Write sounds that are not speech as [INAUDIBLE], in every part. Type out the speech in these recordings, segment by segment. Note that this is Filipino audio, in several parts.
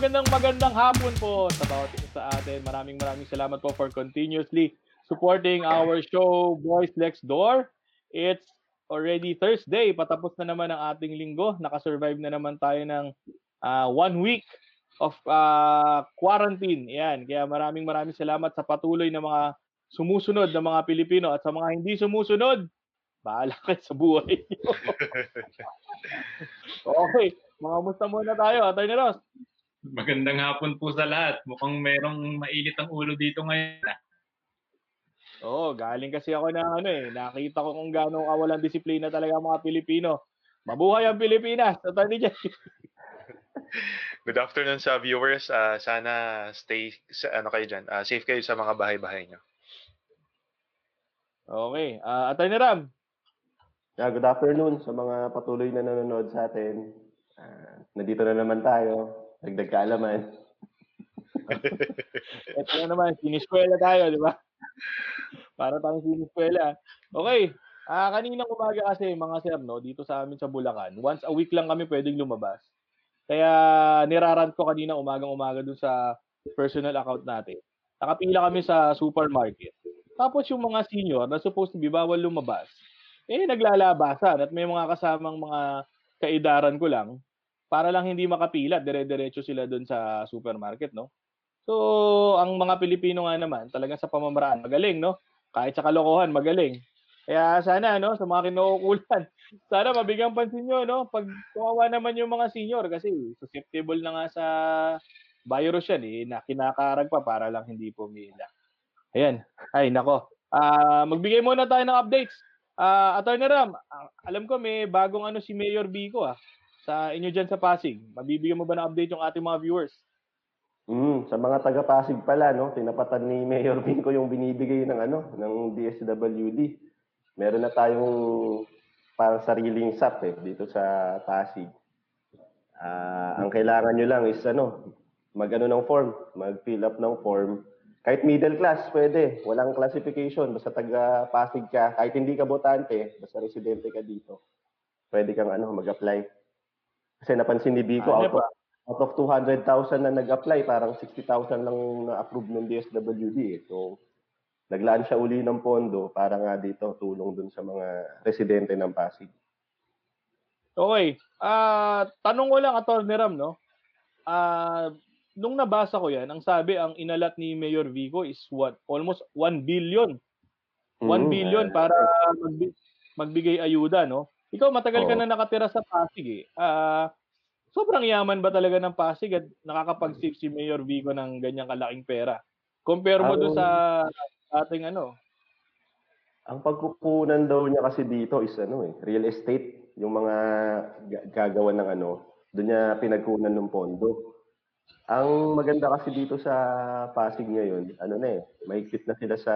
Magandang magandang hapon po sa bawat isa sa atin. Maraming maraming salamat po for continuously supporting our show Boys Next Door. It's already Thursday. Patapos na naman ang ating linggo. Nakasurvive na naman tayo ng uh, one week of uh, quarantine. Yan. Kaya maraming maraming salamat sa patuloy na mga sumusunod na mga Pilipino at sa mga hindi sumusunod, bahala kayo sa buhay niyo. [LAUGHS] okay. Mga musta muna tayo, Atty. Ross. Magandang hapon po sa lahat. Mukhang merong mainit ang ulo dito ngayon. Ah. Oo, oh, galing kasi ako na ano eh. Nakita ko kung gaano kawalan disiplina talaga ang mga Pilipino. Mabuhay ang Pilipinas, Atty. Jay. [LAUGHS] Good afternoon sa viewers. Uh, sana stay sa ano kayo diyan. Uh, safe kayo sa mga bahay-bahay niyo. Okay. Uh, Atty. Ram. Yeah, good afternoon sa mga patuloy na nanonood sa atin. Uh, nandito na naman tayo. Dagdag kaalaman. Ito [LAUGHS] na naman, siniskwela tayo, di ba? Para tayong siniskwela. Okay. Ah, uh, kaninang umaga kasi mga sir, no, dito sa amin sa Bulacan, once a week lang kami pwedeng lumabas. Kaya nirarant ko kanina umagang-umaga dun sa personal account natin. Nakapila kami sa supermarket. Tapos yung mga senior na supposed to be bawal lumabas, eh naglalabasan at may mga kasamang mga kaidaran ko lang para lang hindi makapila, dire-diretso sila doon sa supermarket, no? So, ang mga Pilipino nga naman, talagang sa pamamaraan, magaling, no? Kahit sa kalokohan, magaling. Kaya sana, no, sa mga kinukulan, [LAUGHS] sana mabigyan pansin nyo, no? Pag kawawa naman yung mga senior kasi susceptible na nga sa virus yan, eh, na kinakarag pa para lang hindi pumila. Ayan. Ay, nako. Uh, magbigay muna tayo ng updates. Uh, Attorney Ram, alam ko may bagong ano si Mayor Bico ah sa inyo dyan sa Pasig. Mabibigyan mo ba ng update yung ating mga viewers? Mm, sa mga taga Pasig pala, no, tinapatan ni Mayor Binko yung binibigay ng ano, ng DSWD. Meron na tayong parang sariling SAP eh, dito sa Pasig. Uh, ang kailangan nyo lang is ano, mag-ano ng form, mag-fill up ng form. Kahit middle class, pwede. Walang classification. Basta taga Pasig ka, kahit hindi ka botante, basta residente ka dito, pwede kang ano, mag-apply. Kasi napansin ni Biko, ah, out, of, out of 200,000 na nag-apply, parang 60,000 lang na-approve ng DSWD. Eh. So, naglaan siya uli ng pondo para nga dito tulong dun sa mga residente ng Pasig. Okay. Uh, tanong ko lang, Atty. Ram, no? Uh, nung nabasa ko yan, ang sabi, ang inalat ni Mayor Vico is what? Almost 1 billion. 1 mm, billion para magbi- magbigay ayuda, no? Ikaw, matagal oh. ka na nakatira sa Pasig eh. Uh, sobrang yaman ba talaga ng Pasig at nakakapag-save si Mayor Vico ng ganyang kalaking pera? Compare mo um, doon sa ating ano? Ang pagkukunan daw niya kasi dito is ano eh, real estate, yung mga gagawa ng ano, doon niya pinagkunan ng pondo. Ang maganda kasi dito sa Pasig ngayon, ano na eh, maigpit na sila sa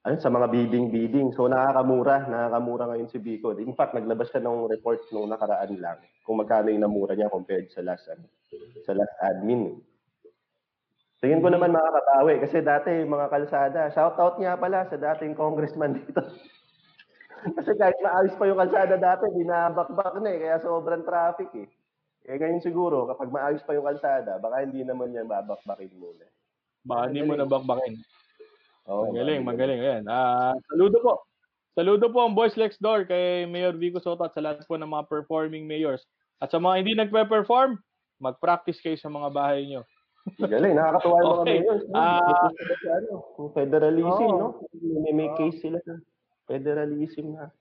ano, sa mga bidding-bidding. So nakakamura, nakakamura ngayon si Bico. In fact, naglabas siya ng report nung nakaraan lang kung magkano yung namura niya compared sa last ano, sa last admin. Tingin ko naman makakatawi kasi dati mga kalsada, shout out niya pala sa dating congressman [LAUGHS] dito. kasi kahit maayos pa yung kalsada dati, binabakbak na eh, kaya sobrang traffic eh. Eh ngayon siguro, kapag maayos pa yung kalsada, baka hindi naman niya babakbakin muna. Baka hindi mo nabakbakin. Oh, magaling, magaling. Ayan. Uh, saludo po. Saludo po ang Boys Next Door kay Mayor Vico Soto at sa lahat po ng mga performing mayors. At sa mga hindi nagpe-perform, mag-practice kayo sa mga bahay nyo. Galing, nakakatuwa yung mga mayors. Uh, federalism, oh. no? May, may case sila federalism na.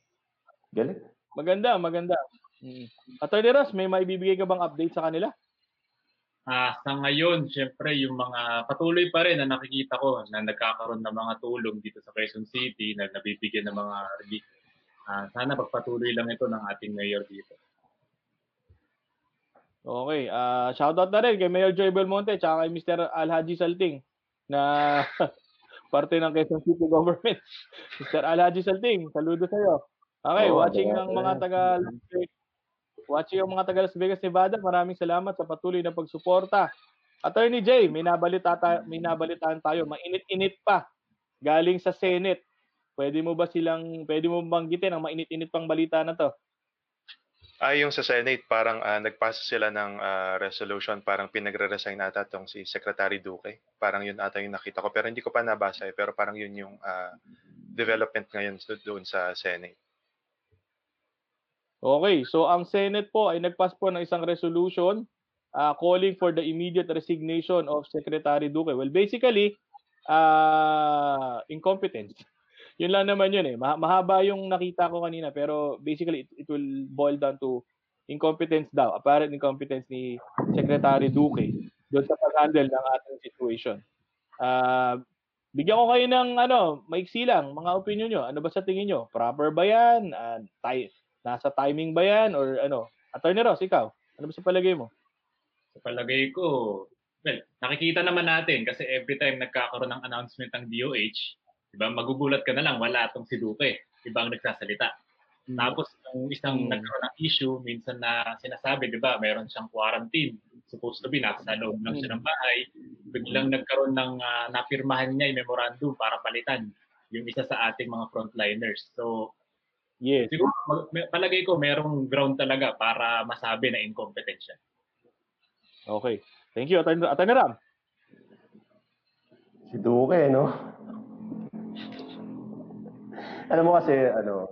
Galing. Maganda, maganda. Hmm. Attorney Ross, may maibibigay ka bang update sa kanila? Uh, sa ngayon, syempre, yung mga patuloy pa rin na nakikita ko na nagkakaroon ng mga tulong dito sa Quezon City na nabibigyan ng mga relief. Uh, sana pagpatuloy lang ito ng ating mayor dito. Okay. Uh, shoutout na rin kay Mayor Joy Belmonte at kay Mr. Alhaji Salting na [LAUGHS] parte ng Quezon City Government. [LAUGHS] Mr. Alhaji Salting, saludo sa iyo. Okay, oh, watching ng mga taga Watching ang mga taga Las Vegas, Nevada, maraming salamat sa patuloy na pagsuporta. Attorney Jay, may nabalita may nabalitaan tayo, mainit-init pa galing sa Senate. Pwede mo ba silang pwede mo banggitin ang mainit-init pang balita na to? Ah, yung sa Senate, parang ah, nagpasa sila ng ah, resolution, parang pinagre-resign ata tong si Secretary Duque. Parang yun ata yung nakita ko. Pero hindi ko pa nabasa eh. Pero parang yun yung ah, development ngayon do- doon sa Senate. Okay, so ang Senate po ay nagpas po ng isang resolution uh, calling for the immediate resignation of Secretary Duque. Well, basically, uh, incompetence. [LAUGHS] Yun lang naman yun eh. Ma- mahaba yung nakita ko kanina pero basically it, it will boil down to incompetence daw, apparent incompetence ni Secretary Duque doon sa pag-handle ng ating situation. Uh, bigyan ko kayo ng ano, maiksi lang, mga opinion nyo. Ano ba sa tingin nyo? Proper ba yan? Uh, tay- nasa timing ba yan? Or ano? Attorney Ross, ikaw, ano ba sa palagay mo? Sa palagay ko, well, nakikita naman natin kasi every time nagkakaroon ng announcement ng DOH, di ba, magugulat ka na lang, wala itong si Duque. Iba ang nagsasalita. Mm. Tapos, ang isang mm. nagkaroon ng issue, minsan na sinasabi, di ba, meron siyang quarantine. Supposed to be, nasa loob lang siya ng bahay. Biglang nagkaroon ng, uh, napirmahan niya yung memorandum para palitan yung isa sa ating mga frontliners. So, Yes. Siguro, palagay ko, merong ground talaga para masabi na incompetent siya. Okay. Thank you, Atty. Atty. Ram. Si Duque, no? Alam mo kasi, ano,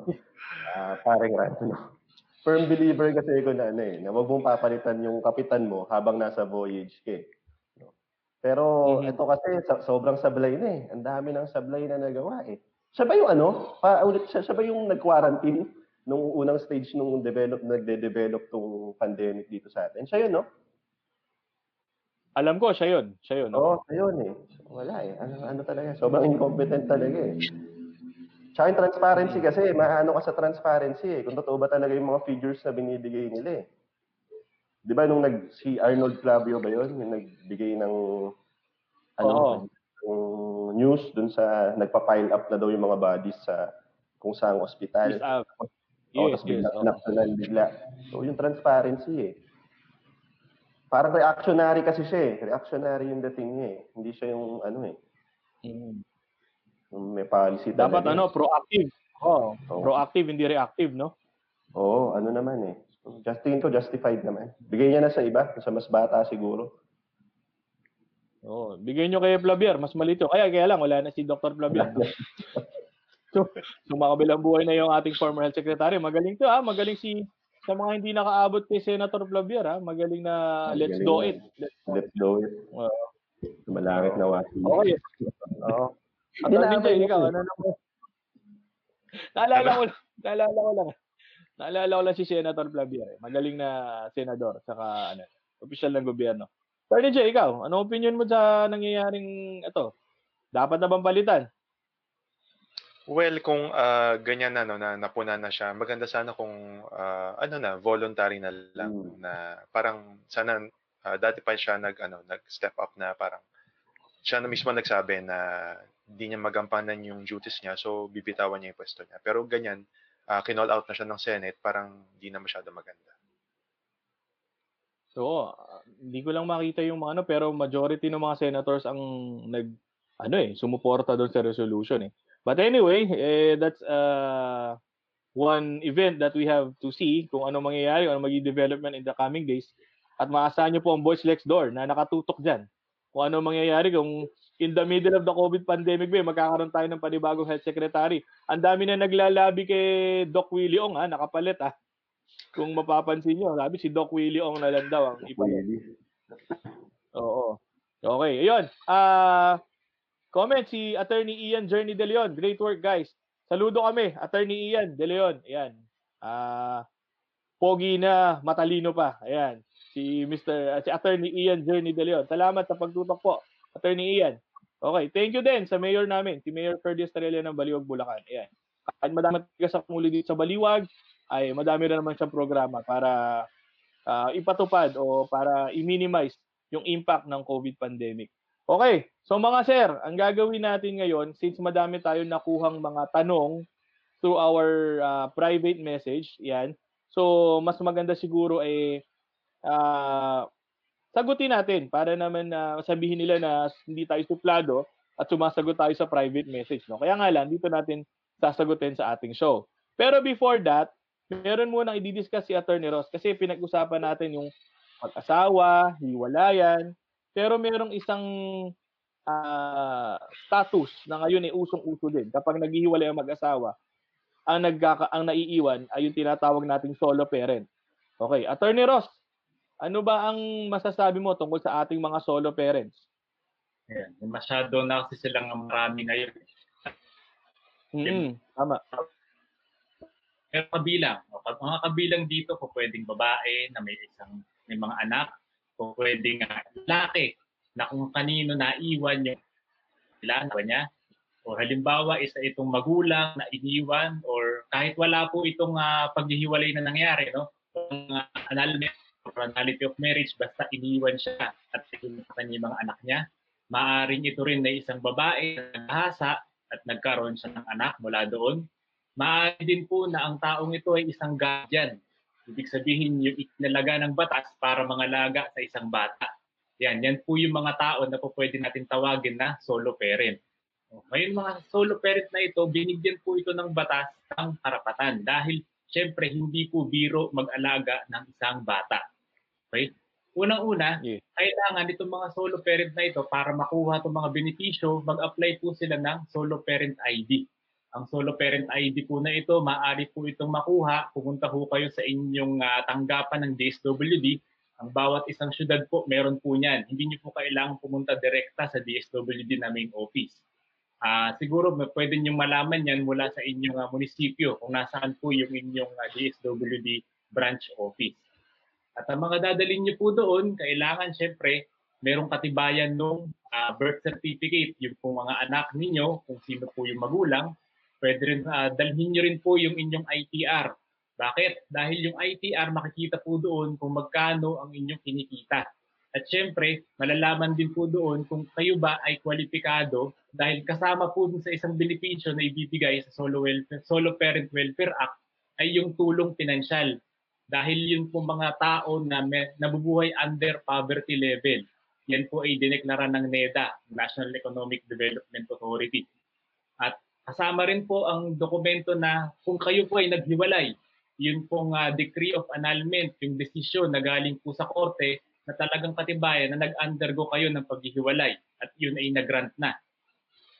uh, paring rat, no? Firm believer kasi ako na ano eh, na wag mong papalitan yung kapitan mo habang nasa voyage ka eh. Pero mm-hmm. ito kasi so, sobrang sablay na eh. Ang dami ng sablay na nagawa eh. Siya ba yung ano? Pa, ulit, siya, siya ba yung nag-quarantine nung unang stage nung develop, nagde-develop tong pandemic dito sa atin? Siya yun, no? Alam ko, siya yun. Siya yun. Oo, oh, siya yun eh. Wala eh. Ano, ano talaga? Sobrang incompetent talaga eh. Tsaka yung transparency kasi, maano ka sa transparency eh. Kung totoo ba talaga yung mga figures na binibigay nila eh. Di ba nung nag, si Arnold Flavio ba yun? Yung nagbigay ng ano, Oo news dun sa nagpa-pile up na daw yung mga bodies sa kung saang ospital. Yes, uh, yes, tapos bigla yes, bigla. So yung transparency eh. Parang reactionary kasi siya eh. Reactionary yung dating niya eh. Hindi siya yung ano eh. Mm. May policy Dapat talaga. ano, proactive. Oh, oh, proactive, hindi reactive, no? Oo, oh, ano naman eh. Justin ko justified naman. Bigay niya na sa iba, sa mas bata siguro. Oh, bigay nyo kay Flavier, mas maliit yun. Kaya, kaya lang, wala na si Dr. Flavier. [LAUGHS] so, sumakabilang buhay na yung ating former health secretary. Magaling to ha, magaling si sa mga hindi nakaabot kay Senator Flavier ha, magaling na magaling let's do it. Let's, let's do it. Uh, Malangit na wasi. Okay. Oo. At din dyan, ikaw, ano naman? Naalala ko, naalala ko lang. Naalala ko lang si Senator Flavier. Eh. Magaling na senador, saka ano, opisyal ng gobyerno. Attorney Jay, ikaw, ano opinion mo sa nangyayaring ito? Dapat na bang palitan? Well, kung uh, ganyan na, no, na napuna na siya, maganda sana kung uh, ano na, voluntary na lang mm. na parang sana uh, dati pa siya nag ano, nag-step up na parang siya na mismo nagsabi na hindi niya magampanan yung duties niya, so bibitawan niya yung pwesto niya. Pero ganyan, uh, kinall out na siya ng Senate, parang hindi na masyado maganda. Oo, hindi ko lang makita yung mga ano, pero majority ng mga senators ang nag ano eh, sumuporta doon sa resolution eh. But anyway, eh, that's uh, one event that we have to see kung ano mangyayari, ano magiging development in the coming days. At maasahan niyo po ang voice next door na nakatutok dyan. Kung ano mangyayari, kung in the middle of the COVID pandemic, ba, magkakaroon tayo ng panibagong health secretary. Ang dami na naglalabi kay Doc Willie Ong, ha, nakapalit ha. Kung mapapansin nyo, sabi si Doc Willie Ong na lang daw ang ipalit. Oo. Okay, ayun. Ah, uh, comment si Attorney Ian Journey De Leon. Great work, guys. Saludo kami, Attorney Ian De Leon. Ayan. Ah, uh, pogi na, matalino pa. Ayan. Si Mr. Uh, si Attorney Ian Journey De Leon. Salamat sa pagtutok po, Attorney Ian. Okay, thank you din sa mayor namin, si Mayor Ferdy Estrella ng Baliwag, Bulacan. Ayan. Kahit madami sa muli dito sa Baliwag, ay madami na naman siyang programa para uh, ipatupad o para i-minimize yung impact ng COVID pandemic. Okay, so mga sir, ang gagawin natin ngayon, since madami tayo nakuhang mga tanong through our uh, private message, yan, so mas maganda siguro ay uh, sagutin natin para naman na uh, sabihin nila na hindi tayo suplado at sumasagot tayo sa private message. No? Kaya nga lang, dito natin sasagutin sa ating show. Pero before that, meron munang i-discuss si Attorney Ross kasi pinag-usapan natin yung pag-asawa, hiwalayan, pero merong isang uh, status na ngayon ay usong-uso din. Kapag naghihiwalay ang mag-asawa, ang nagkaka ang naiiwan ay yung tinatawag nating solo parent. Okay, Attorney Ross, ano ba ang masasabi mo tungkol sa ating mga solo parents? Ayan, masyado na kasi silang marami ngayon. Mm-hmm. Tama. Pero kabilang, mga kabilang dito po pwedeng babae na may isang may mga anak, o pwedeng uh, lalaki na kung kanino naiwan yung ilan niya, o halimbawa isa itong magulang na iniwan or kahit wala po itong uh, paghihiwalay na nangyari no? Ang uh, annulment or annulity of marriage basta iniwan siya at yung kanyang mga anak niya maaring ito rin na isang babae na naghasa at nagkaroon siya ng anak mula doon maaari din po na ang taong ito ay isang guardian ibig sabihin yung itinalaga ng batas para mga laga sa isang bata yan yan po yung mga tao na po pwede natin tawagin na solo parent ngayon mga solo parent na ito, binigyan po ito ng batas ng karapatan dahil syempre hindi po biro mag-alaga ng isang bata. Okay? Unang-una, yeah. kailangan itong mga solo parent na ito para makuha itong mga benepisyo, mag-apply po sila ng solo parent ID. Ang solo parent ID po na ito, maaari po itong makuha. Pumunta po kayo sa inyong uh, tanggapan ng DSWD. Ang bawat isang syudad po, meron po niyan. Hindi niyo po kailangan pumunta direkta sa DSWD na main office Uh, siguro pwede nyo malaman yan mula sa inyong uh, munisipyo kung nasaan po yung inyong uh, DSWD branch office. At ang mga dadalhin nyo po doon, kailangan syempre merong katibayan ng uh, birth certificate, yung po mga anak ninyo, kung sino po yung magulang. Pwede rin, uh, dalhin nyo rin po yung inyong ITR. Bakit? Dahil yung ITR, makikita po doon kung magkano ang inyong kinikita. At syempre, malalaman din po doon kung kayo ba ay kwalipikado dahil kasama po sa isang benepisyo na ibibigay sa Solo, Welfare, Solo Parent Welfare Act ay yung tulong pinansyal. Dahil yun po mga tao na may, nabubuhay under poverty level. Yan po ay dineklara ng NEDA, National Economic Development Authority. At kasama rin po ang dokumento na kung kayo po ay naghiwalay, yun pong uh, decree of annulment, yung desisyon na galing po sa korte na talagang katibayan na nag-undergo kayo ng paghihiwalay at yun ay nag-grant na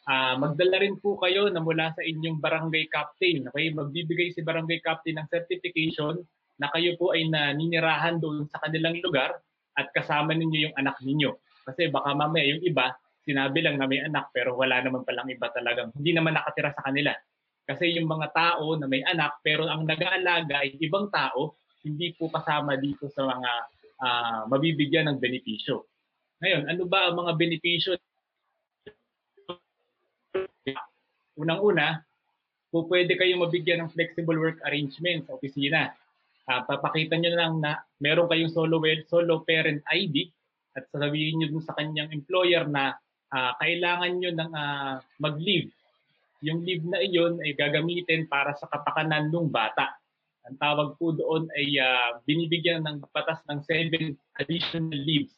uh, magdala rin po kayo na mula sa inyong barangay captain. Okay? Magbibigay si barangay captain ng certification na kayo po ay naninirahan doon sa kanilang lugar at kasama ninyo yung anak ninyo. Kasi baka mamaya yung iba, sinabi lang na may anak pero wala naman palang iba talagang hindi naman nakatira sa kanila. Kasi yung mga tao na may anak pero ang nag-aalaga ay ibang tao, hindi po kasama dito sa mga uh, mabibigyan ng benepisyo. Ngayon, ano ba ang mga benepisyo Unang-una, po pwede kayong mabigyan ng flexible work arrangement sa opisina. Uh, papakita nyo lang na meron kayong solo, solo parent ID at sasabihin nyo dun sa kanyang employer na uh, kailangan nyo ng uh, mag-leave. Yung leave na iyon ay gagamitin para sa kapakanan ng bata. Ang tawag po doon ay uh, binibigyan ng batas ng 7 additional leaves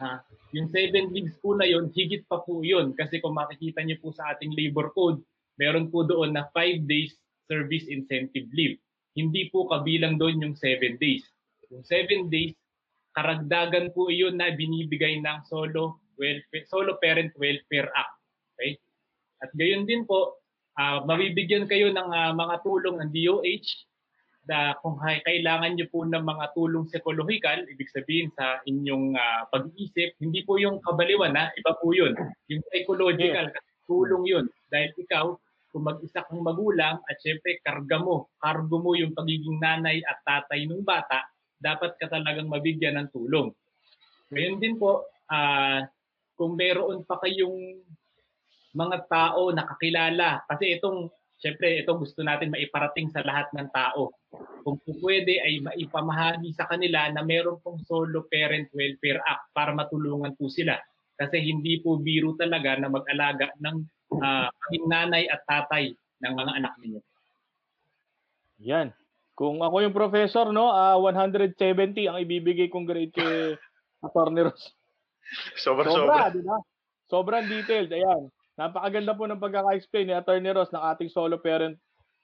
Ha? Yung 7 leagues po na yon higit pa po yun. Kasi kung makikita niyo po sa ating labor code, meron po doon na 5 days service incentive leave. Hindi po kabilang doon yung 7 days. Yung 7 days, karagdagan po iyon na binibigay ng solo welfare, solo parent welfare act. Okay? At gayon din po, uh, mabibigyan kayo ng uh, mga tulong ng DOH na kung kailangan niyo po ng mga tulong psikolohikal, ibig sabihin sa inyong uh, pag-iisip, hindi po yung kabaliwan na, iba po yun. Yung psychological, tulong yun. Dahil ikaw, kung mag-isa kang magulang at syempre karga mo, kargo mo yung pagiging nanay at tatay ng bata, dapat ka talagang mabigyan ng tulong. Ngayon din po, uh, kung meron pa kayong mga tao nakakilala, kasi itong Siyempre, ito gusto natin maiparating sa lahat ng tao. Kung pwede ay maipamahagi sa kanila na meron pong Solo Parent Welfare Act para matulungan po sila. Kasi hindi po biro talaga na mag-alaga ng uh, nanay at tatay ng mga anak ninyo. Yan. Kung ako yung professor, no, uh, ah, 170 ang ibibigay kong grade kay Attorney Ross. [LAUGHS] Sobra, sobra. Sobra, di ba? Sobrang detailed. Ayan. Napakaganda po ng pagkaka-explain ni Attorney Ross ng ating solo parent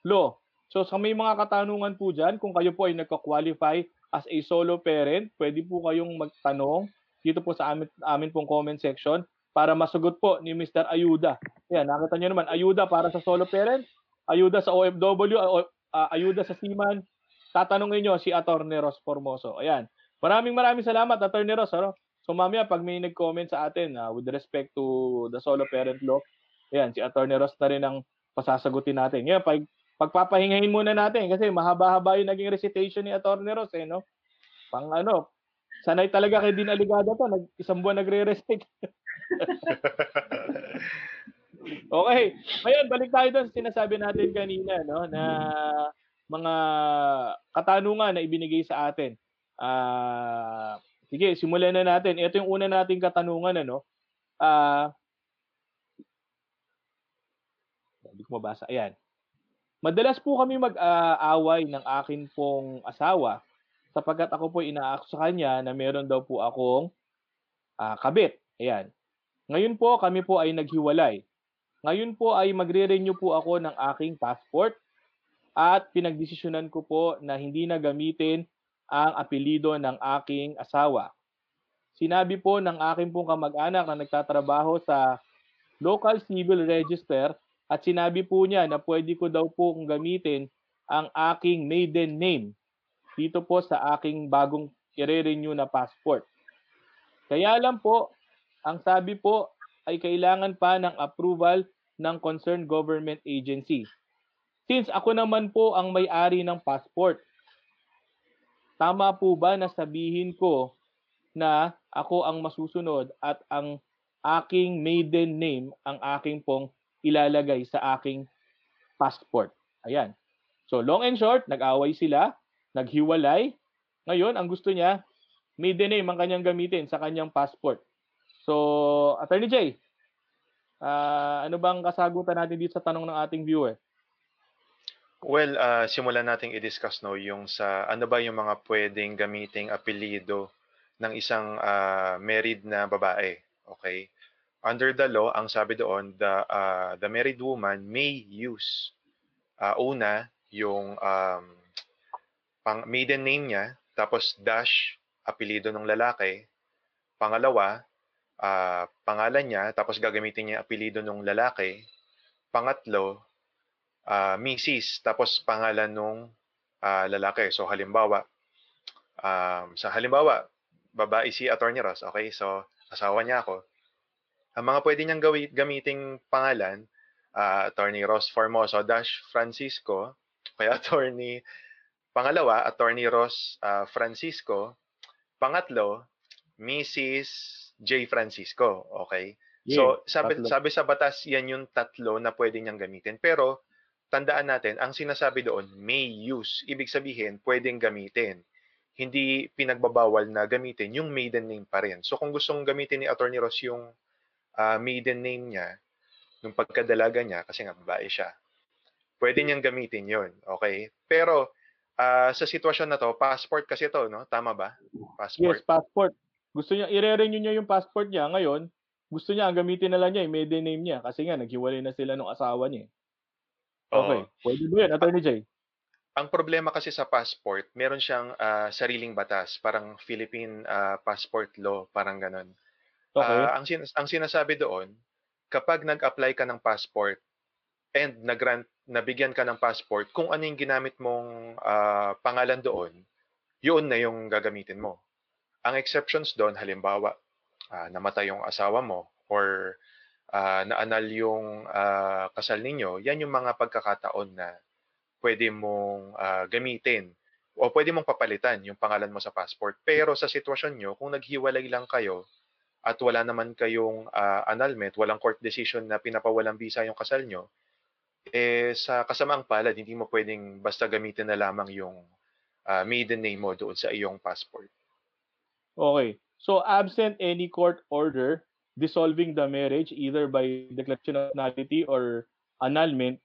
law. So sa may mga katanungan po dyan, kung kayo po ay nagka-qualify as a solo parent, pwede po kayong magtanong dito po sa amin, amin pong comment section para masagot po ni Mr. Ayuda. Yan, nakita nyo naman, ayuda para sa solo parent, ayuda sa OFW, uh, ayuda sa seaman. Tatanungin nyo si Attorney Ross Formoso. Ayan. Maraming maraming salamat, Attorney Ross. Ano? So mamaya, pag may nag-comment sa atin uh, with respect to the solo parent law, ayan, si Attorney Ross na rin ang pasasagutin natin. Ngayon, pag, pagpapahingahin muna natin kasi mahaba-haba yung naging recitation ni Attorney Ross. Eh, no? Pang ano, sanay talaga kay Din Aligada to. Nag, isang buwan nagre-recite. [LAUGHS] okay. Ngayon, balik tayo doon sa sinasabi natin kanina, no, na mga katanungan na ibinigay sa atin. Ah, uh, sige, simulan na natin. Ito yung una nating katanungan, ano. Ah, uh, hindi ko mabasa. Ayan. Madalas po kami mag-aaway ng akin pong asawa sapagkat ako po inaako sa kanya na meron daw po akong uh, kabit. Ayan. Ngayon po kami po ay naghiwalay. Ngayon po ay magre-renew po ako ng aking passport at pinagdesisyonan ko po na hindi na gamitin ang apelido ng aking asawa. Sinabi po ng aking pong kamag-anak na nagtatrabaho sa local civil register at sinabi po niya na pwede ko daw po kung gamitin ang aking maiden name dito po sa aking bagong i-renew na passport. Kaya lang po, ang sabi po ay kailangan pa ng approval ng concerned government agency. Since ako naman po ang may-ari ng passport, tama po ba na sabihin ko na ako ang masusunod at ang aking maiden name ang aking pong ilalagay sa aking passport. Ayan. So long and short, nag-away sila, naghiwalay. Ngayon, ang gusto niya, maiden name ang kanyang gamitin sa kanyang passport. So, Attorney Jay, uh, ano bang kasagutan natin dito sa tanong ng ating viewer? Well, uh, simulan nating i-discuss no yung sa ano ba yung mga pwedeng gamiting apelyido ng isang uh, married na babae. Okay? under the law, ang sabi doon, the, uh, the married woman may use uh, una yung um, pang maiden name niya, tapos dash apelido ng lalaki. Pangalawa, uh, pangalan niya, tapos gagamitin niya apelido ng lalaki. Pangatlo, uh, Mrs. tapos pangalan ng uh, lalaki. So halimbawa, um, sa halimbawa, babae si Attorney Ross, okay? So asawa niya ako ang mga pwede niyang gawin, gamiting pangalan, uh, Attorney Ross Formoso dash Francisco, kaya [LAUGHS] Attorney pangalawa, Attorney Ross uh, Francisco, pangatlo, Mrs. J. Francisco, okay? Yeah, so sabi tatlo. sabi sa batas yan yung tatlo na pwede niyang gamitin. Pero tandaan natin, ang sinasabi doon may use. Ibig sabihin, pwedeng gamitin. Hindi pinagbabawal na gamitin yung maiden name pa rin. So kung gustong gamitin ni Attorney Ross yung uh, maiden name niya, nung pagkadalaga niya, kasi nga babae siya, pwede niyang gamitin yon okay? Pero, uh, sa sitwasyon na to, passport kasi to, no? Tama ba? Passport. Yes, passport. Gusto niya, i-renew niya yung passport niya ngayon, gusto niya, ang gamitin na lang niya, yung maiden name niya, kasi nga, naghiwalay na sila ng asawa niya. Okay, oh. pwede mo yan, Attorney Jay. Ang problema kasi sa passport, meron siyang uh, sariling batas, parang Philippine uh, passport law, parang ganon. Okay. Uh, ang, sin- ang sinasabi doon, kapag nag-apply ka ng passport and nag-grant, nabigyan ka ng passport, kung ano yung ginamit mong uh, pangalan doon, yun na yung gagamitin mo. Ang exceptions doon, halimbawa, uh, namatay yung asawa mo or uh, naanal yung uh, kasal ninyo, yan yung mga pagkakataon na pwede mong uh, gamitin o pwede mong papalitan yung pangalan mo sa passport. Pero sa sitwasyon nyo, kung naghiwalay lang kayo, at wala naman kayong uh, annulment, walang court decision na pinapawalang visa yung kasal nyo, eh sa kasamaang palad, hindi mo pwedeng basta gamitin na lamang yung uh, maiden name mo doon sa iyong passport. Okay. So absent any court order dissolving the marriage either by declaration of nullity or annulment,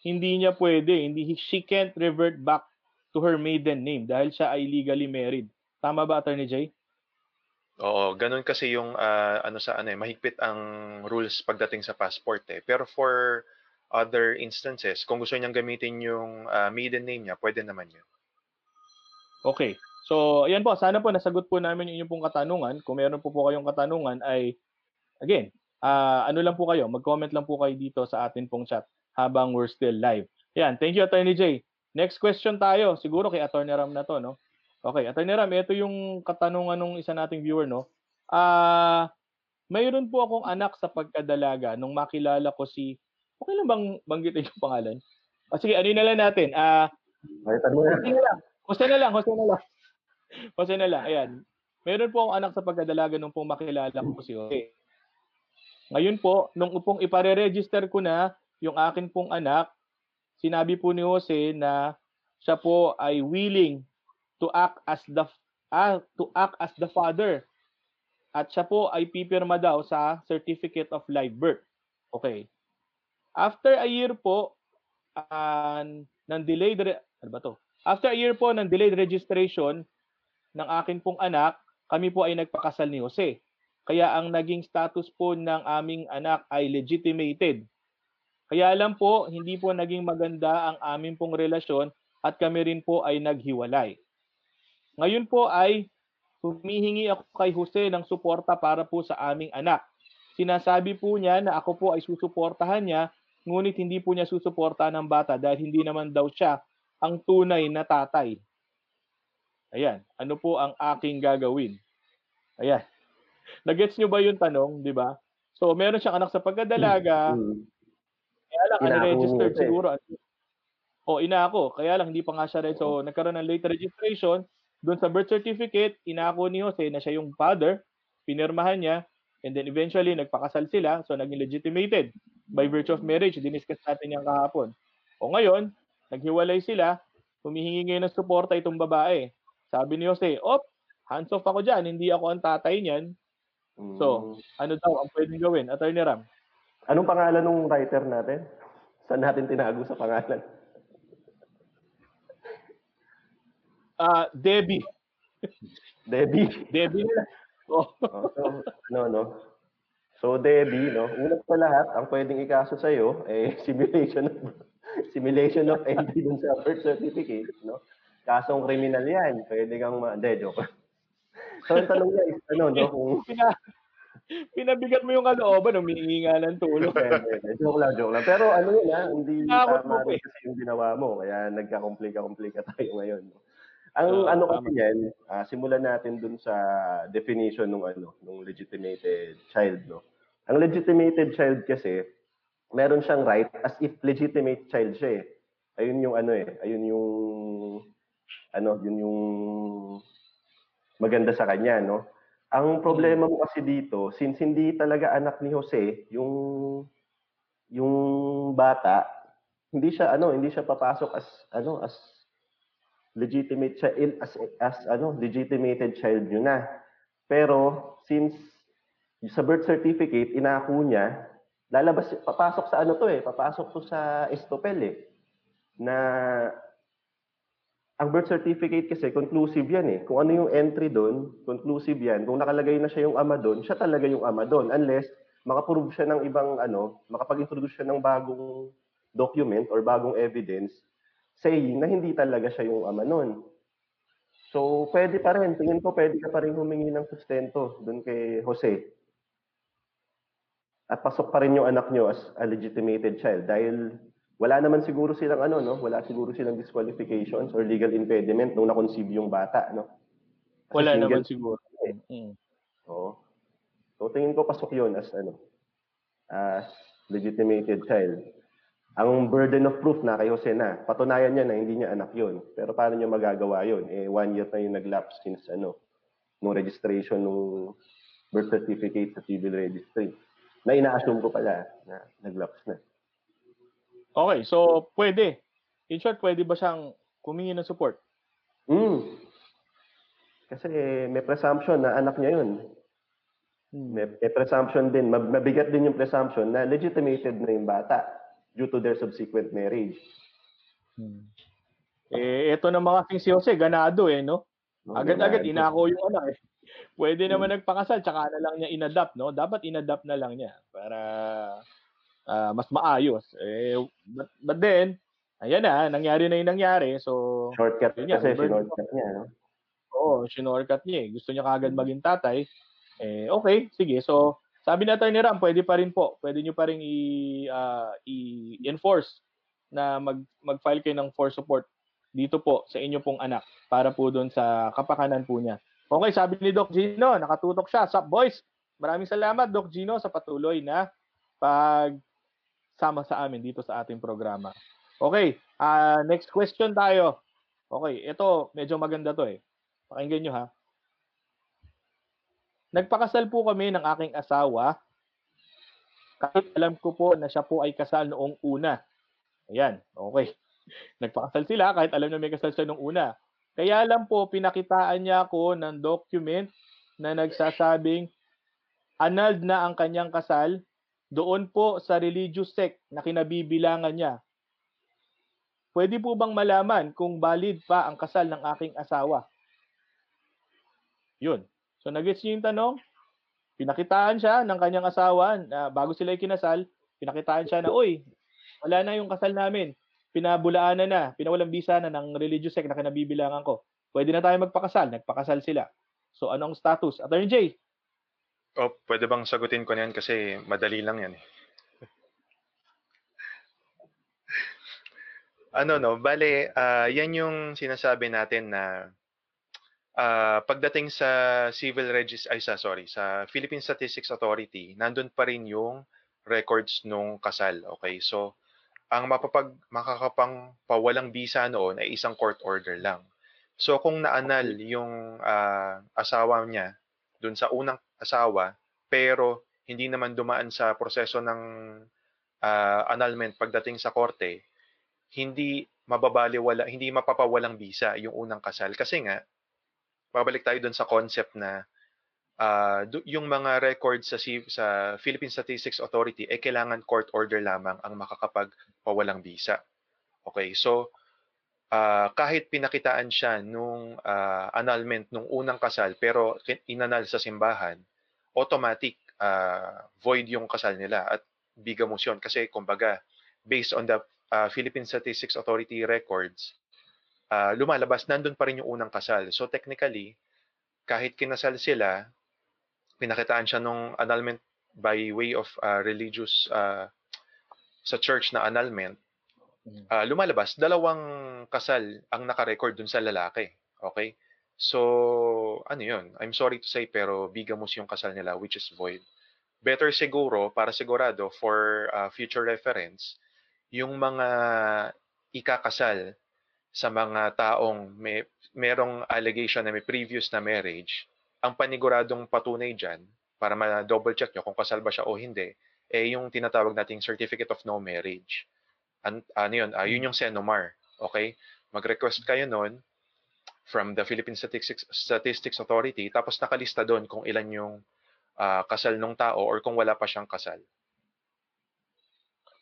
hindi niya pwede, hindi she can't revert back to her maiden name dahil siya ay legally married. Tama ba, Attorney Jay? Oo, gano'n kasi yung, ah, ano sa ano, eh, mahigpit ang rules pagdating sa passport, eh. Pero for, other instances, kung gusto niyang gamitin yung ah, maiden name niya, pwede naman yun. Okay. So, ayan po, sana po nasagot po namin yung inyong pong katanungan. Kung meron po po kayong katanungan ay, again, ah, ano lang po kayo, mag-comment lang po kayo dito sa atin pong chat habang we're still live. Yan, thank you Attorney J. Next question tayo, siguro kay Attorney Ram na to, no? Okay, Attorney Ram, ito yung katanungan ng isa nating viewer, no? Ah, mayroon po akong anak sa pagkadalaga nung makilala ko si Okay lang bang banggitin yung pangalan? O sige, ano na lang natin? Ah, na. Jose na lang. Jose na lang, Jose na lang. Jose na lang, ayan. Meron po akong anak sa pagkadalaga nung pong makilala ko si Jose. Ngayon po, nung pong ipare-register ko na yung akin pong anak, sinabi po ni Jose na siya po ay willing to act as the ah, to act as the father. At siya po ay pipirma daw sa certificate of live birth. Okay. After a year po ah, ng delayed re- ano ba to? After a year po ng delayed registration ng akin pong anak, kami po ay nagpakasal ni Jose. Kaya ang naging status po ng aming anak ay legitimated. Kaya lang po, hindi po naging maganda ang aming pong relasyon at kami rin po ay naghiwalay. Ngayon po ay humihingi ako kay Jose ng suporta para po sa aming anak. Sinasabi po niya na ako po ay susuportahan niya, ngunit hindi po niya susuportahan ng bata dahil hindi naman daw siya ang tunay na tatay. Ayan, ano po ang aking gagawin? Ayan. Nagets nyo ba yung tanong, di ba? So, meron siyang anak sa pagkadalaga, Hmm. kaya lang, Inako unregistered eh. siguro. O, inako. Kaya lang, hindi pa nga siya. So, nagkaroon ng late registration. Doon sa birth certificate, inako ni Jose na siya yung father. Pinirmahan niya. And then eventually, nagpakasal sila. So, naging legitimated. By virtue of marriage, diniscuss natin yan kahapon. O ngayon, naghiwalay sila. Humihingi ngayon ng suporta itong babae. Sabi ni Jose, op, hands off ako dyan. Hindi ako ang tatay niyan. So, Hmm. Ano daw ang pwedeng gawin? Attorney Ram. Anong pangalan ng writer natin? Saan natin tinago sa pangalan? Ah, Debbie. Debbie. Debbie nila. [LAUGHS] Oh. Oh, so, no, no. So, Debbie, no, unang sa lahat, ang pwedeng ikaso sa iyo eh [LAUGHS] simulation of simulation of entry dun sa birth certificate, no? Kasong kriminal 'yan. Pwede kang ma... Hindi, joke. So, ang tanong niya is, ano, no, kung... [LAUGHS] Pina, pinabigat mo yung kalooban, humingi nga ng tulong. Hindi, hindi. joke lang, joke lang. Pero ano yun, ha, hindi Takot mo tama rin eh. kasi yung ginawa mo. Kaya nagkakomplika-komplika [LAUGHS] tayo ngayon. No? Ang Oo, ano tama. kasi yan, ah, simulan natin dun sa definition ng ano, ng legitimated child, no. Ang legitimated child kasi, meron siyang right as if legitimate child siya eh. Ayun yung ano eh, ayun yung ano, yun yung maganda sa kanya, no. Ang problema mo kasi dito, since hindi talaga anak ni Jose, yung yung bata, hindi siya ano, hindi siya papasok as ano, as legitimate child as as ano, legitimated child niyo na. Pero since sa birth certificate inako niya, lalabas papasok sa ano to eh, papasok to sa estopel eh na ang birth certificate kasi conclusive yan eh. Kung ano yung entry doon, conclusive yan. Kung nakalagay na siya yung ama doon, siya talaga yung ama doon. Unless makaprove siya ng ibang ano, makapag-introduce siya ng bagong document or bagong evidence saying na hindi talaga siya yung ama noon. So, pwede pa rin. Tingin ko pwede ka pa rin humingi ng sustento doon kay Jose. At pasok pa rin yung anak nyo as a legitimated child dahil wala naman siguro silang ano, no? Wala siguro silang disqualifications or legal impediment nung na-conceive yung bata, no? Kasi Wala single- naman siguro. eh. Mm. Oo. So tingin ko pasok 'yun as ano as legitimated child. Ang burden of proof na kay Jose na. Patunayan niya na hindi niya anak 'yun. Pero paano niya magagawa 'yun? Eh one year na yung nag-lapse since ano nung registration nung birth certificate sa civil registry. Na ina-assume ko pala na nag-lapse na. Okay, so pwede. In short, pwede ba siyang kumingi ng support? Mm. Kasi may presumption na anak niya 'yun. Hmm. May, may presumption din, mab- mabigat din yung presumption na legitimated na yung bata due to their subsequent marriage. Hmm. Eh, ito na mga king si Jose, ganado eh, no? No? Agad-agad inako yung anak eh. Pwede naman nagpakasal, tsaka na lang niya inadapt, no? Dapat inadapt na lang niya para ah, mas maayos. Eh, but, but then, ayan na, nangyari na yung nangyari. So, Shortcut Yun kasi, shortcut niya. no? oo, shinortcut niya eh. Gusto niya kagad maging tatay. Eh, okay, sige. So, sabi na Attorney Ram, pwede pa rin po. Pwede niyo pa rin i, ah, i-enforce na mag, mag-file kayo ng for support dito po sa inyo pong anak para po doon sa kapakanan po niya. Okay, sabi ni Doc Gino, nakatutok siya. Sup, boys? Maraming salamat, Doc Gino, sa patuloy na pag sama sa amin dito sa ating programa. Okay, ah next question tayo. Okay, ito, medyo maganda to eh. Pakinggan nyo ha. Nagpakasal po kami ng aking asawa kahit alam ko po na siya po ay kasal noong una. Ayan, okay. [LAUGHS] Nagpakasal sila kahit alam na may kasal siya noong una. Kaya lang po, pinakitaan niya ako ng document na nagsasabing annulled na ang kanyang kasal doon po sa religious sect na kinabibilangan niya. Pwede po bang malaman kung valid pa ang kasal ng aking asawa? Yun. So, nag-gets niyo yung tanong? Pinakitaan siya ng kanyang asawa na bago sila ikinasal, pinakitaan siya na, uy, wala na yung kasal namin. Pinabulaan na na, pinawalang bisa na ng religious sect na kinabibilangan ko. Pwede na tayo magpakasal. Nagpakasal sila. So, ano ang status? Attorney Jay, O, pwede bang sagutin ko na yan kasi madali lang yan eh. ano no, bale, ah, yan yung sinasabi natin na ah, pagdating sa civil regis ay sa sorry, sa Philippine Statistics Authority, nandun pa rin yung records nung kasal. Okay? So, ang mapapag makakapang pawalang bisa noon ay isang court order lang. So, kung naanal yung ah, asawa niya dun sa unang asawa, pero hindi naman dumaan sa proseso ng ah, annulment pagdating sa korte, hindi mababaliwala, hindi mapapawalang bisa yung unang kasal. Kasi nga, babalik tayo dun sa concept na du- yung mga records sa, sa Philippine Statistics Authority, eh kailangan court order lamang ang makakapagpawalang bisa. Okay, so ah, kahit pinakitaan siya nung ah, annulment nung unang kasal pero inanal sa simbahan, automatic ah, void yung kasal nila at bigamos yun kasi kumbaga based on the ah, Philippine Statistics Authority records ah, lumalabas nandun pa rin yung unang kasal. So technically kahit kinasal sila pinakitaan siya nung annulment by way of ah, religious ah, sa church na annulment ah, lumalabas, dalawang kasal ang nakarecord dun sa lalaki. Okay? So, ano yun? I'm sorry to say, pero bigamos yung kasal nila, which is void. Better siguro, para sigurado, for ah, future reference, yung mga ikakasal sa mga taong may merong allegation na may previous na marriage, ang paniguradong patunay dyan, para ma-double check nyo kung kasal ba siya o hindi, eh yung tinatawag nating Certificate of No Marriage an, ano yun, ah, yun yung Senomar. Okay? Mag-request kayo nun from the Philippine Statistics, Statistics Authority, tapos nakalista doon kung ilan yung ah, kasal ng tao or kung wala pa siyang kasal.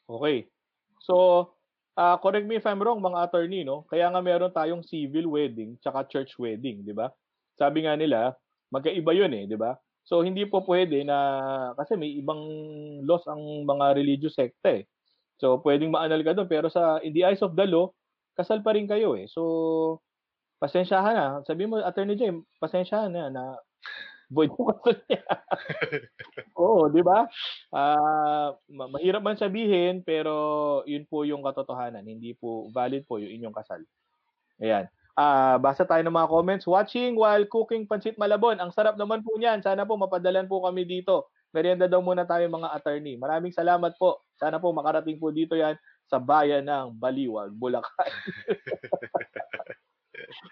Okay. So, ah correct me if I'm wrong, mga attorney, no? Kaya nga meron tayong civil wedding tsaka church wedding, di ba? Sabi nga nila, magkaiba yun eh, di ba? So, hindi po pwede na, kasi may ibang laws ang mga religious sekta eh. So, pwedeng maanal ka doon, pero sa, in the eyes of the law, kasal pa rin kayo eh. So, pasensyahan na. Sabi mo, Attorney Jay, pasensyahan na na void mo kasal niya. Oo, di ba? Ma- mahirap man sabihin pero yun po yung katotohanan. Hindi po valid po yung inyong kasal. Ayan. Ah, basa tayo ng mga comments. Watching while cooking pancit malabon. Ang sarap naman po niyan. Sana po mapadalan po kami dito. Merienda daw muna tayo mga attorney. Maraming salamat po. Sana po makarating po dito yan sa bayan ng Baliwag, Bulacan. [LAUGHS]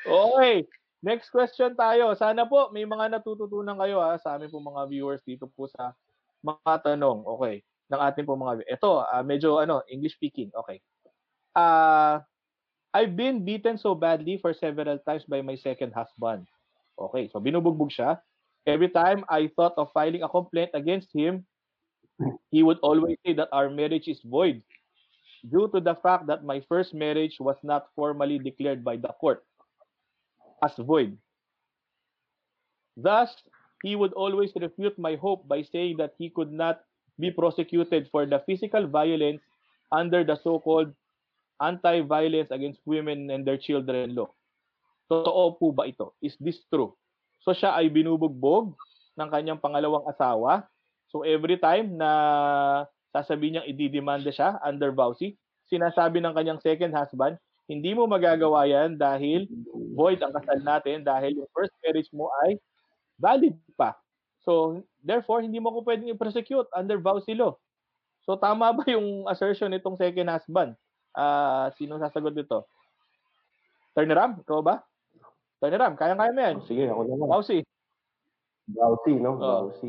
okay. Next question tayo. Sana po may mga natututunan kayo ha, sa amin po mga viewers dito po sa mga tanong. Okay. Ng ating po mga Ito, ah, medyo ano, English speaking. Okay. Ah, I've been beaten so badly for several times by my second husband. Okay, so binubugbog siya. Every time I thought of filing a complaint against him, he would always say that our marriage is void due to the fact that my first marriage was not formally declared by the court as void. Thus, he would always refute my hope by saying that he could not be prosecuted for the physical violence under the so-called Anti-Violence Against Women and Their Children Law. Totoo po ba ito? Is this true? So siya ay binubugbog ng kanyang pangalawang asawa. So every time na sasabihin niyang ididemanda siya under VAUSI, sinasabi ng kanyang second husband, hindi mo magagawa yan dahil void ang kasal natin dahil yung first marriage mo ay valid pa. So, therefore, hindi mo ko pwedeng i-prosecute under VAUSI law. So, tama ba yung assertion nitong second husband? Ah, sino sasagot dito? Attorney Ram, ikaw ba? Attorney Ram, kaya-kaya mo yan. Sige, ako naman. VAUSI. Bausi, no? Oo. Bausi.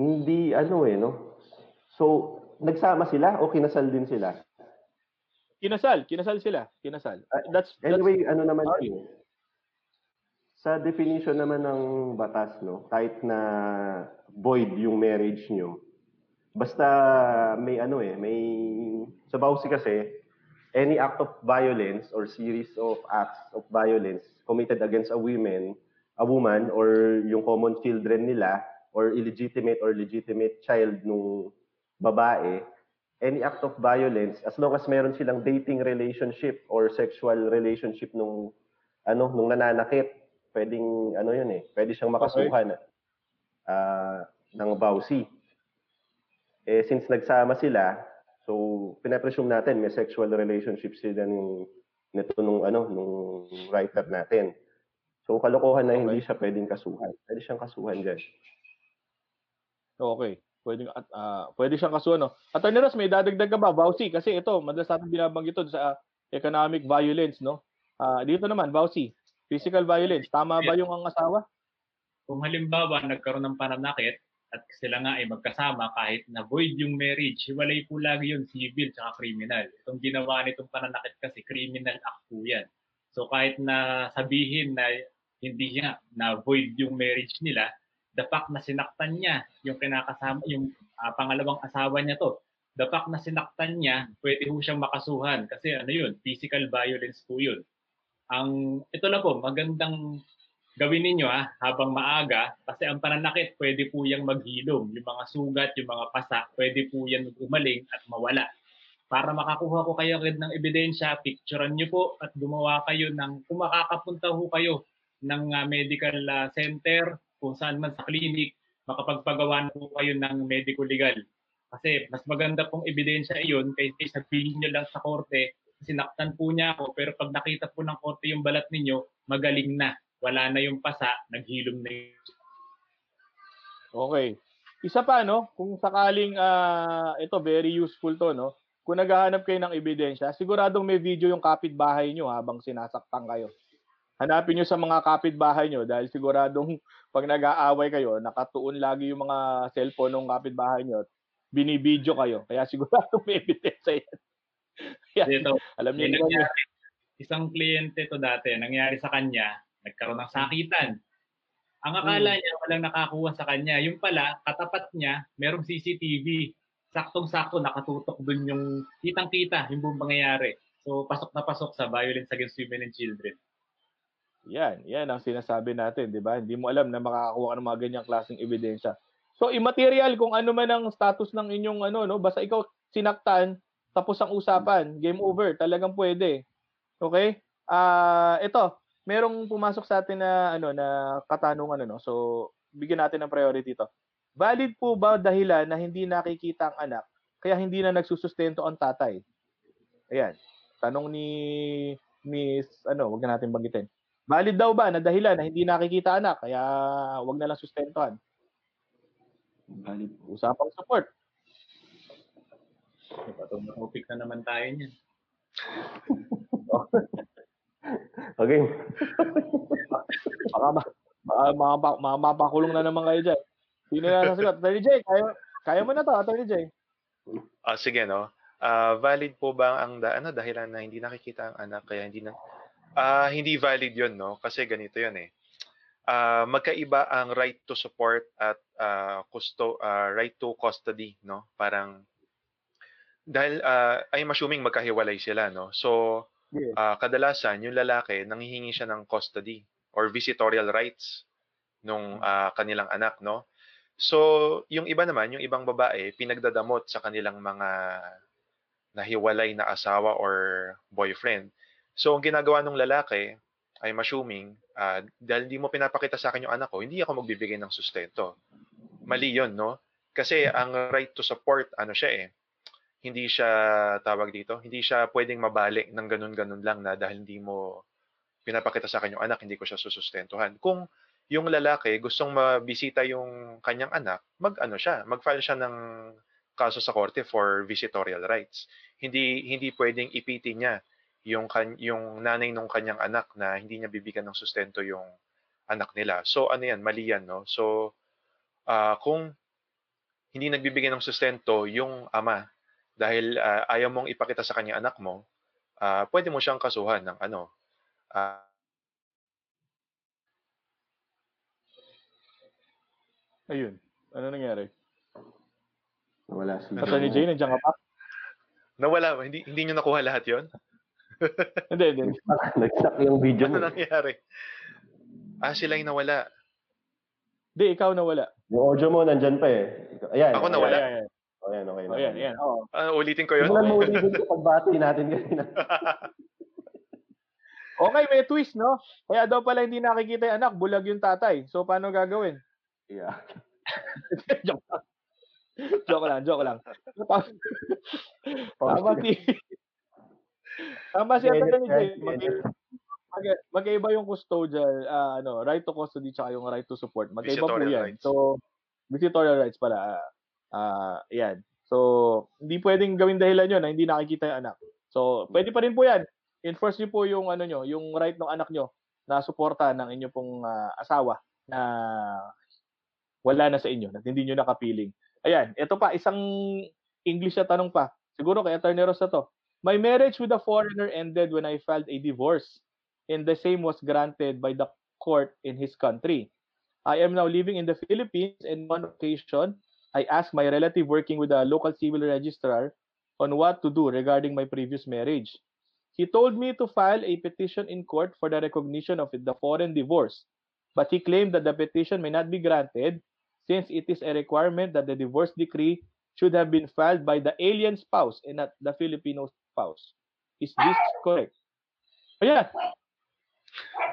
Hindi, ano eh, no? So, nagsama sila o kinasal din sila? Kinasal, kinasal sila. Kinasal. Ah, That's, that's Anyway, ano naman Sorry. yun? Sa definition naman ng batas, no? Kahit na void yung marriage nyo, basta may ano eh, may... Sa Bausi kasi, any act of violence or series of acts of violence committed against a woman, a woman or yung common children nila or illegitimate or legitimate child nung babae, any act of violence as long as meron silang dating relationship or sexual relationship nung ano nung nananakit, pwedeng ano yun eh, pwede siyang makasuhan ah, ng bawsi. Eh since nagsama sila, so pinapresume natin may sexual relationship sila nung nito nung ano nung writer natin. So kalokohan na hindi siya pwedeng kasuhan. Pwede siyang kasuhan diyan. Okay. Pwede, at, ah, pwede siyang kasuhan. No? Attorney Ross, may dadagdag ka ba? Vauci, kasi ito, madalas natin binabanggit ito sa ah, economic violence, no? Ah, dito naman, Vauci, physical violence. Tama ba yung ang asawa? Kung halimbawa nagkaroon ng pananakit at sila nga ay magkasama kahit na void yung marriage, hiwalay po lagi yun civil tsaka criminal. Itong ginawa nitong pananakit kasi criminal act po yan. So kahit na sabihin na hindi nga na void yung marriage nila, the fact na sinaktan niya yung kinakasama, yung ah, pangalawang asawa niya to, the fact na sinaktan niya, pwede ho siyang makasuhan kasi ano yun, physical violence po yun. Ang ito na po, magandang gawin ninyo ha, habang maaga kasi ang pananakit pwede po yang maghilom. Yung mga sugat, yung mga pasa, pwede po yan umaling at mawala. Para makakuha ko kayo agad ng ebidensya, picturean nyo po at gumawa kayo ng, kung makakapunta ho kayo ng ah, medical ah, center, kung saan man sa clinic, makapagpagawa po kayo ng medical legal. Kasi mas maganda pong ebidensya iyon kaysa sabihin nyo lang sa korte, sinaktan po niya ako, pero pag nakita po ng korte yung balat ninyo, magaling na. Wala na yung pasa, naghilom na yung Okay. Isa pa, no? Kung sakaling, ah, ito, very useful to, no? Kung naghahanap kayo ng ebidensya, siguradong may video yung kapitbahay nyo habang sinasaktan kayo. Hanapin nyo sa mga kapitbahay nyo dahil siguradong [LAUGHS] pag nag-aaway kayo, nakatuon lagi yung mga cellphone ng kapitbahay nyo binibidyo kayo. Kaya [LAUGHS] siguradong may ebidensya yan. [LAUGHS] Yan. dito. Alam niyo naman isang kliyente to dati, nangyari sa kanya, nagkaroon ng sakitan. Ang akala niya walang nakakuha sa kanya. Yung pala, katapat niya, merong CCTV. Saktong-sakto nakatutok dun yung kitang-kita yung buong pangyayari. So, pasok na pasok sa violence against women and children. Yan, yan ang sinasabi natin, di ba? Hindi mo alam na makakakuha ka ng mga ganyang klaseng ebidensya. So, immaterial kung ano man ang status ng inyong ano, no? Basta ikaw sinaktan, tapos ang usapan, game over, talagang pwede. Okay? Ah, ito, merong pumasok sa atin na ano na katanungan ano. So, bigyan natin ng priority ito. Valid po ba dahilan na hindi nakikita ang anak kaya hindi na nagsusustento ang tatay? Ayan. Tanong ni Miss ano, wag na natin banggitin. Valid daw ba na dahilan na hindi nakikita anak kaya wag na lang sustentuhan? Valid. Usapang support. Ipatong topic na naman tayo niyan. [LAUGHS] Okay. Baka ma, baka mapa- ma- mapakulong na naman kayo dyan. Sino na sasagot? Attorney Jay, kaya, kaya mo na to, Attorney Jay. Ah, sige, no? Ah, valid po ba ang da- ano, dahilan na hindi nakikita ang anak kaya hindi na... Ah, hindi valid yun, no? Kasi ganito yun eh. Ah, magkaiba ang right to support at ah, custo, ah, right to custody, no? Parang dahil ah, I'm assuming magkahiwalay sila, no? So, Yes. ah, kadalasan yung lalaki nanghihingi siya ng custody or visitorial rights nung ah, kanilang anak, no? So, yung iba naman, yung ibang babae, pinagdadamot sa kanilang mga nahiwalay na asawa or boyfriend. So, ang ginagawa ng lalaki, I'm assuming, ah, dahil hindi mo pinapakita sa akin yung anak ko, hindi ako magbibigay ng sustento. Mali yun, no? Kasi ang right to support, ano siya eh, hindi siya tawag dito, hindi siya pwedeng mabalik ng ganun-ganun lang na dahil hindi mo pinapakita sa akin yung anak, hindi ko siya susustentuhan. Kung yung lalaki gustong mabisita yung kanyang anak, mag-ano siya, mag-file siya ng kaso sa korte for visitorial rights. Hindi hindi pwedeng ipiti niya yung kan, yung nanay ng kanyang anak na hindi niya bibigyan ng sustento yung anak nila. So ano yan, mali yan, no? So ah, kung hindi nagbibigay ng sustento yung ama dahil ah, ayaw mong ipakita sa kanya anak mo, ah, pwede mo siyang kasuhan ng ano, ah, Ayun. Ano nangyari? Wala si Attorney Jay, nandiyan ka pa? nawala, hindi hindi niyo nakuha lahat 'yon? [LAUGHS] [LAUGHS] Hindi, hindi. Nag-stuck yung video Ano mo. nangyari? Ah, sila yung nawala. Hindi, ikaw nawala. Yung audio mo nandyan pa eh. Ayan. Ako nawala. Ayan, ayan. Oh, ayan, okay na. Oh, ayan, ayan. Oo. Ah, ulitin ko 'yon. Simulan mo ulit yung [LAUGHS] pagbati natin kanina. [LAUGHS] Okay, may twist, no? Kaya daw pala hindi nakikita yung anak, bulag yung tatay. So, paano gagawin? Yeah. [LAUGHS] joke lang. joke lang, joke lang. Tama, si... tama si Atty. Jay. Mag- mag- Magkaiba yung custodial, ah, ano, right to custody tsaka yung right to support. Magkaiba po yan. rights. So, visitorial rights pala. Ah, Ah, yan. So, hindi pwedeng gawin dahilan yun na hindi nakikita yung anak. So, pwede pa rin po yan. Enforce niyo po yung ano nyo, yung right ng anak nyo na suporta ng inyo pong ah, asawa na wala na sa inyo, na hindi nyo nakapiling. Ayan, ito pa, isang English na tanong pa. Siguro kay Attorney Ross na to. My marriage with a foreigner ended when I filed a divorce and the same was granted by the court in his country. I am now living in the Philippines and on occasion, I asked my relative working with a local civil registrar on what to do regarding my previous marriage. He told me to file a petition in court for the recognition of the foreign divorce, but he claimed that the petition may not be granted since it is a requirement that the divorce decree should have been filed by the alien spouse and not the Filipino spouse. Is this correct?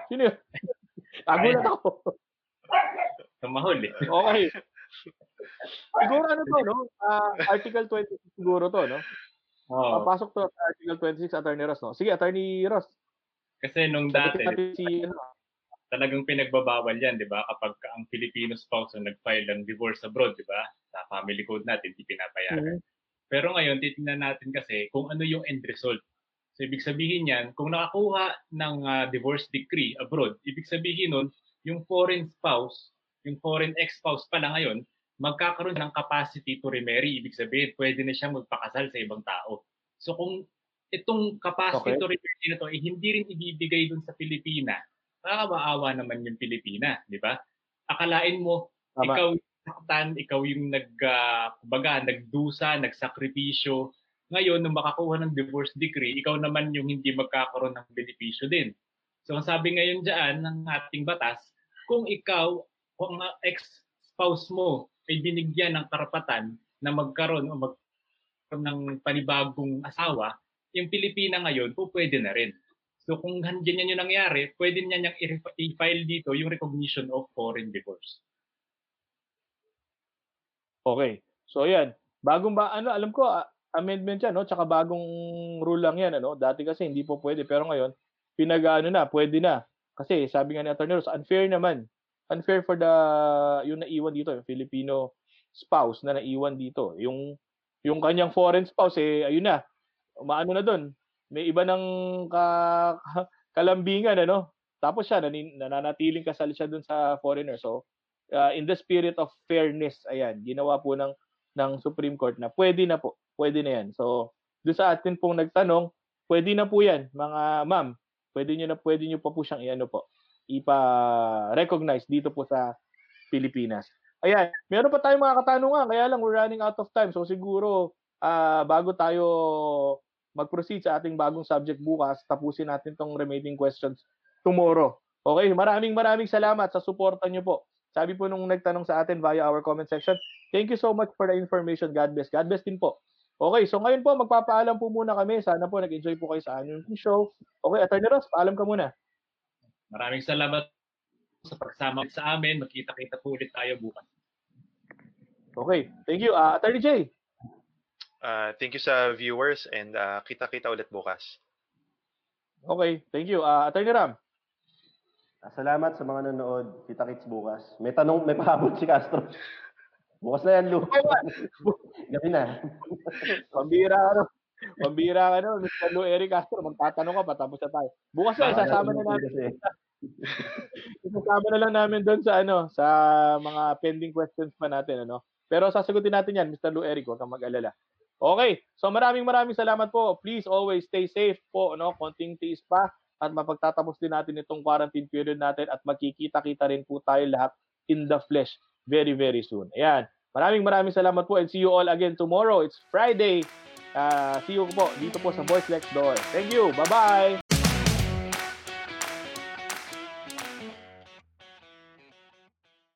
Sino yun? [LAUGHS] Nagulat ako. Tumahol eh. Okay. [LAUGHS] Siguro ano to, no? Ah, Article 26 siguro to, no? Oo. Papasok to sa Article 26, Attorney Ross, no? Sige, Attorney Ross. Kasi nung dati, si, ano, talagang pinagbabawal yan, di ba? Kapag ka ang Filipino spouse ang nag-file ng divorce abroad, di ba? Sa family code natin, di pinapayagan. Pero ngayon, titingnan natin kasi kung ano yung end result. So, ibig sabihin yan, kung nakakuha ng ah, divorce decree abroad, ibig sabihin nun, yung foreign spouse, yung foreign ex-spouse pala ngayon, magkakaroon ng capacity to remarry. Ibig sabihin, pwede na siyang magpakasal sa ibang tao. So, kung itong capacity Okay. to remarry na to, eh, hindi rin ibibigay dun sa Pilipina, nakakaawa naman yung Pilipina, di ba? Akalain mo, Tama. ikaw yung saktan, ikaw yung nag, ah, kumbaga, nagdusa, nagsakripisyo. Ngayon, nung makakuha ng divorce decree, ikaw naman yung hindi magkakaroon ng benepisyo din. So, ang sabi ngayon dyan ng ating batas, kung ikaw, kung ang ex-spouse mo ay binigyan ng karapatan na magkaroon o magkaroon ng panibagong asawa, yung Pilipina ngayon, po pwede na rin. So kung ganyan yung nangyari, pwede niya niyang i-file dito yung recognition of foreign divorce. Okay. So ayan, bagong ba ano alam ko ah, amendment 'yan no, tsaka bagong rule lang 'yan ano. Dati kasi hindi po pwede pero ngayon pinag-ano na, pwede na. Kasi sabi nga ni Attorney Ross, unfair naman. Unfair for the yung naiwan dito, yung Filipino spouse na naiwan dito. Yung yung kanyang foreign spouse eh ayun na. Umaano na doon. May iba ng ka, [LAUGHS] kalambingan ano. Tapos siya nanin, nananatiling kasal siya doon sa foreigner. So uh, in the spirit of fairness, ayan, ginawa po ng ng Supreme Court na pwede na po, pwede na yan. So, doon sa atin pong nagtanong, pwede na po yan, mga ma'am. Pwede nyo na, pwede nyo pa po siyang iano po, ipa-recognize dito po sa Pilipinas. Ayan, meron pa tayong mga katanungan, kaya lang we're running out of time. So siguro, ah, bago tayo mag-proceed sa ating bagong subject bukas, tapusin natin tong remaining questions tomorrow. Okay, maraming maraming salamat sa suporta nyo po Sabi po nung nagtanong sa atin via our comment section, thank you so much for the information. God bless. God bless din po. Okay, so ngayon po, magpapaalam po muna kami. Sana po nag-enjoy po kayo sa annual show. Okay, Attorney Ross, paalam ka muna. Maraming salamat sa pagsama sa amin. Magkita-kita po ulit tayo bukas. Okay, thank you. Uh, Attorney Jay. Uh, thank you sa viewers and uh, kita-kita ulit bukas. Okay, thank you. Uh, Attorney Ram. Salamat sa mga nanonood. Kita-kits bukas. May tanong, may pahabol si Castro. [LAUGHS] Bukas na yan, Lu. [LAUGHS] Gabi na. Pambira ano. Pambira ano, Mr. Lou Eric Castro, magtatanong ka pa tapos na tayo. Bukas na, isasama na namin. Kasi, [LAUGHS] Isasama na lang namin doon sa ano, sa mga pending questions pa natin ano. Pero sasagutin natin 'yan, Mr. Lou Eric, huwag kang mag-alala. Okay, so maraming maraming salamat po. Please always stay safe po, no? Konting tiis pa at mapagtatapos din natin itong quarantine period natin at magkikita-kita rin po tayo lahat in the flesh very very soon. Ayan. Maraming maraming salamat po and see you all again tomorrow. It's Friday. Ah, see you po dito po sa Voice Next Door. Thank you. Bye-bye.